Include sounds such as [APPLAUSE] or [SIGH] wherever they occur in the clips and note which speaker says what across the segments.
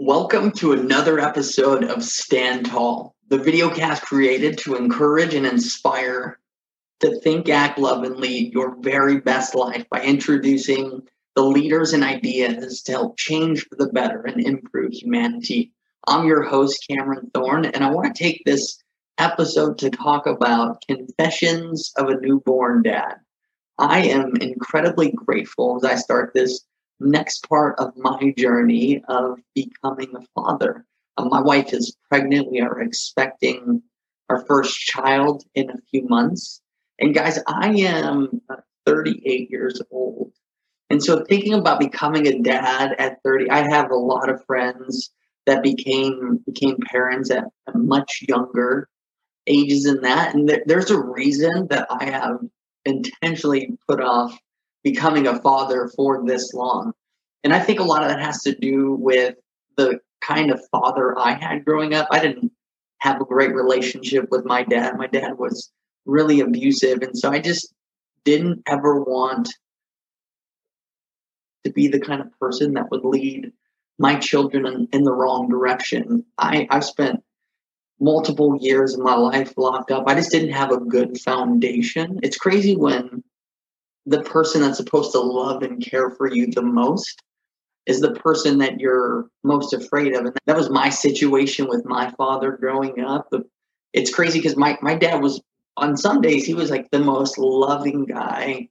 Speaker 1: Welcome to another episode of Stand Tall, the videocast created to encourage and inspire to think, act, love, and lead your very best life by introducing the leaders and ideas to help change for the better and improve humanity. I'm your host, Cameron Thorne, and I want to take this episode to talk about Confessions of a Newborn Dad. I am incredibly grateful as I start this next part of my journey of becoming a father. Uh, my wife is pregnant. We are expecting our first child in a few months. And guys, I am uh, 38 years old. And so thinking about becoming a dad at 30, I have a lot of friends that became became parents at much younger ages than that. And th- there's a reason that I have intentionally put off becoming a father for this long. And I think a lot of that has to do with the kind of father I had growing up. I didn't have a great relationship with my dad. My dad was really abusive. And so I just didn't ever want to be the kind of person that would lead my children in, in the wrong direction. I, I've spent multiple years of my life locked up. I just didn't have a good foundation. It's crazy when the person that's supposed to love and care for you the most is the person that you're most afraid of. And that was my situation with my father growing up. It's crazy because my, my dad was, on some days, he was like the most loving guy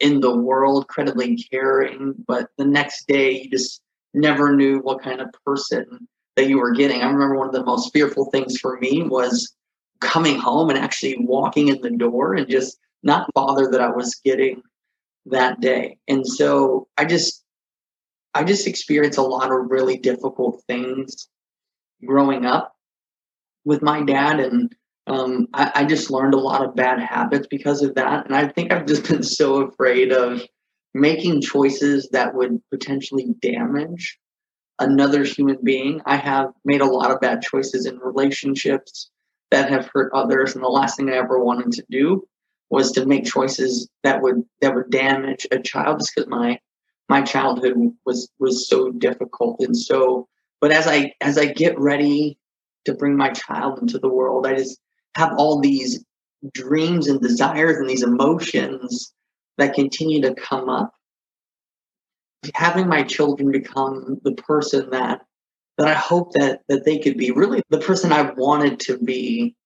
Speaker 1: in the world, incredibly caring. But the next day, you just never knew what kind of person that you were getting. I remember one of the most fearful things for me was coming home and actually walking in the door and just not bother that I was getting that day. And so I just I just experienced a lot of really difficult things growing up with my dad and um, I, I, just learned a lot of bad habits because of that. And I think I've just [LAUGHS] been so afraid of making choices that would potentially damage another human being. I have made a lot of bad choices in relationships that have hurt others, and the last thing I ever wanted to do was to make choices that would that would damage a child just because my my childhood was was so difficult and so but as i as i get ready to bring my child into the world i just have all these dreams and desires and these emotions that continue to come up. Having my children become the person that that I hope that that they could be really the person I wanted to be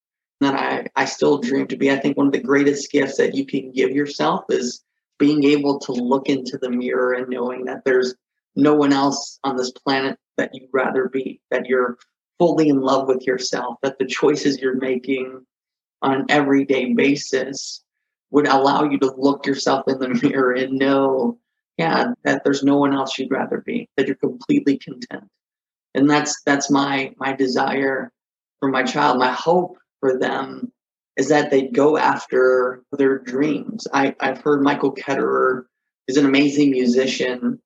Speaker 1: that I I still dream to be. I think one of the greatest gifts that you can give yourself is being able to look into the mirror and knowing that there's no one else on this planet that you'd rather be, that you're fully in love with yourself, that the choices you're making on an everyday basis would allow you to look yourself in the [LAUGHS] mirror and know yeah, that there's no one else you'd rather be, that you're completely content. And that's that's my my desire for my child. My hope for them is that they go after their dreams. I, I've heard Michael Ketterer is an amazing musician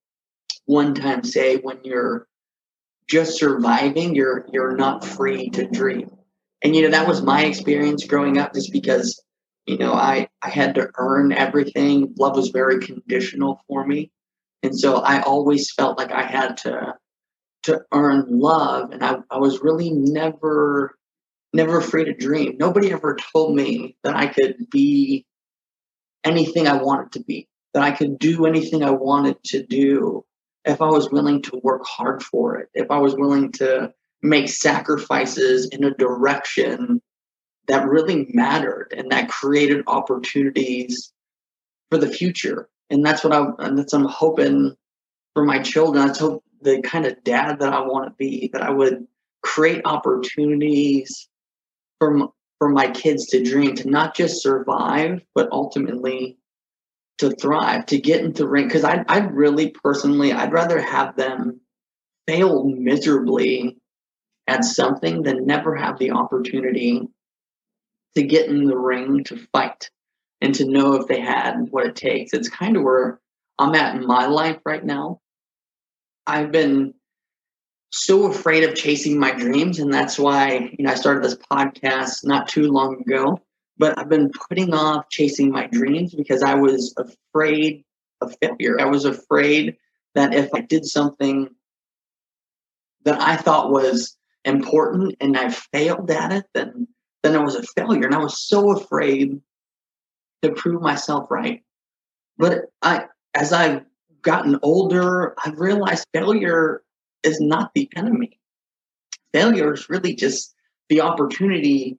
Speaker 1: one time say when you're just surviving, you're you're not free to dream. And you know, that was my experience growing up just because you know i i had to earn everything love was very conditional for me and so i always felt like i had to to earn love and i, I was really never never afraid to dream nobody ever told me that i could be anything i wanted to be that i could do anything i wanted to do if i was willing to work hard for it if i was willing to make sacrifices in a direction that really mattered and that created opportunities for the future. And that's what I and that's I'm hoping for my children. That's hope the kind of dad that I want to be, that I would create opportunities for for my kids to dream, to not just survive, but ultimately to thrive, to get into the ring. Because I I really personally I'd rather have them fail miserably at something than never have the opportunity to get in the ring to fight and to know if they had what it takes. It's kind of where I'm at in my life right now. I've been so afraid of chasing my dreams, and that's why you know I started this podcast not too long ago. But I've been putting off chasing my dreams because I was afraid of failure. I was afraid that if I did something that I thought was important and I failed at it, then then it was a failure. And I was so afraid to prove myself right. But I as I've gotten older, I've realized failure is not the enemy. Failure is really just the opportunity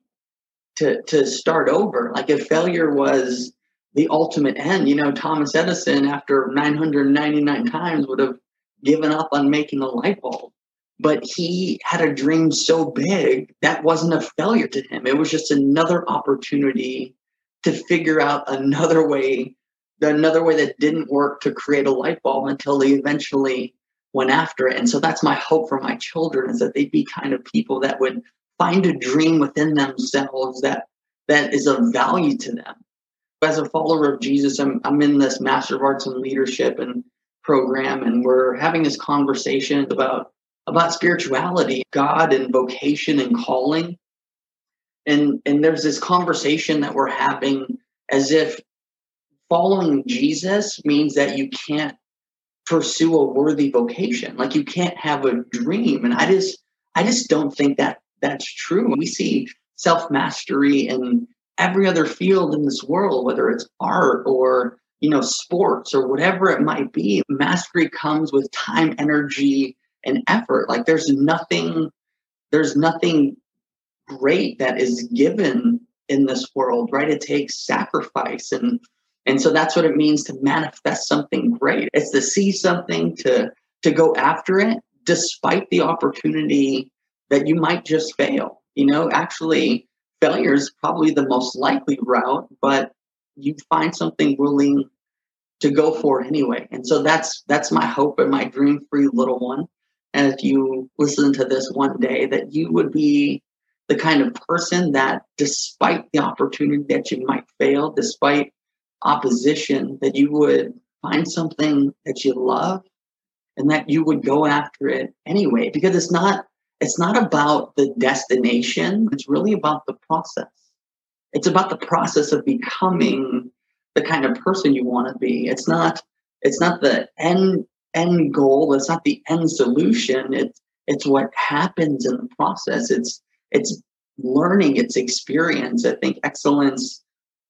Speaker 1: to to start over. Like if failure was the ultimate end, you know, Thomas Edison after 999 times would have given up on making a light bulb. But he had a dream so big that wasn't a failure to him. It was just another opportunity to figure out another way, another way that didn't work to create a light bulb until they eventually went after it. And so that's my hope for my children is that they'd be kind of people that would find a dream within themselves that that is of value to them. As a follower of Jesus, I'm, I'm in this Master of Arts in Leadership and program, and we're having this conversation about about spirituality, God and vocation and calling. And and there's this conversation that we're having as if following Jesus means that you can't pursue a worthy vocation. Like you can't have a dream. And I just I just don't think that that's true. We see self mastery in every other field in this world, whether it's art or you know sports or whatever it might be. Mastery comes with time, energy, and effort. Like there's nothing, there's nothing great that is given in this world, right? It takes sacrifice and and so that's what it means to manifest something great. It's to see something, to to go after it, despite the opportunity that you might just fail. You know, actually, failure is probably the most likely route, but you find something willing to go for anyway. And so that's that's my hope and my dream for you, little one. And if you listen to this one day, that you would be the kind of person that, despite the opportunity that you might fail, despite opposition, that you would find something that you love and that you would go after it anyway. Because it's not it's not about the destination, it's really about the process. It's about the process of becoming the kind of person you want to be. It's not it's not the end end goal, it's not the end solution. It's it's what happens in the process. It's it's learning, it's experience. I think excellence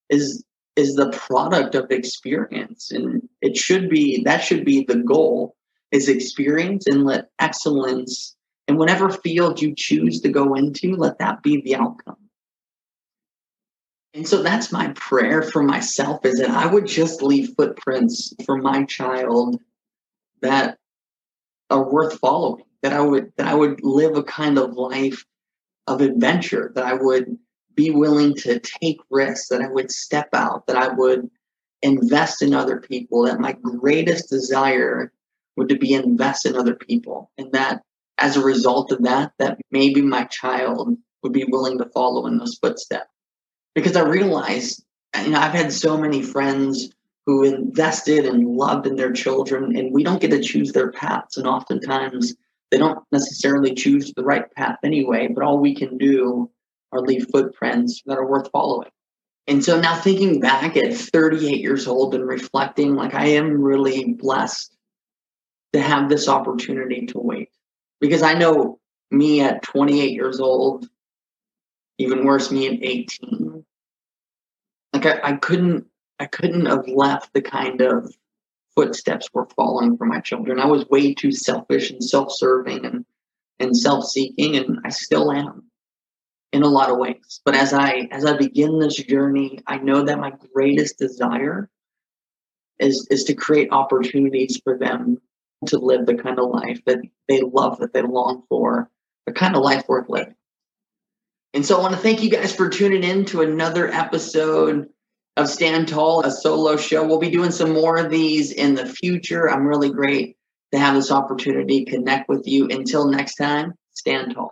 Speaker 1: is is the product of experience and it should be that should be the goal is experience and let excellence and whatever field you choose to go into, let that be the outcome. And so that's my prayer for myself is that I would just leave footprints for my child that are worth following, that I would that I would live a kind of life of adventure, that I would be willing to take risks, that I would step out, that I would invest in other people, that my greatest desire would to be invest in other people and that as a result of that, that maybe my child would be willing to follow in those footsteps. Because I realized, you know, I've had so many friends who invested and loved in their children, and we don't get to choose their paths. And oftentimes they don't necessarily choose the right path anyway, but all we can do are leave footprints that are worth following. And so now thinking back at 38 years old and reflecting, like I am really blessed to have this opportunity to wait because I know me at 28 years old, even worse, me at 18. Like I, I couldn't, I couldn't have left the kind of footsteps we're following for my children. I was way too selfish and self-serving and and self-seeking, and I still am in a lot of ways. But as I as I begin this journey, I know that my greatest desire is is to create opportunities for them to live the kind of life that they love, that they long for, the kind of life worth living. And so I want to thank you guys for tuning in to another episode of Stand Tall, a solo show. We'll be doing some more of these in the future. I'm really great to have this opportunity connect with you. Until next time, stand tall.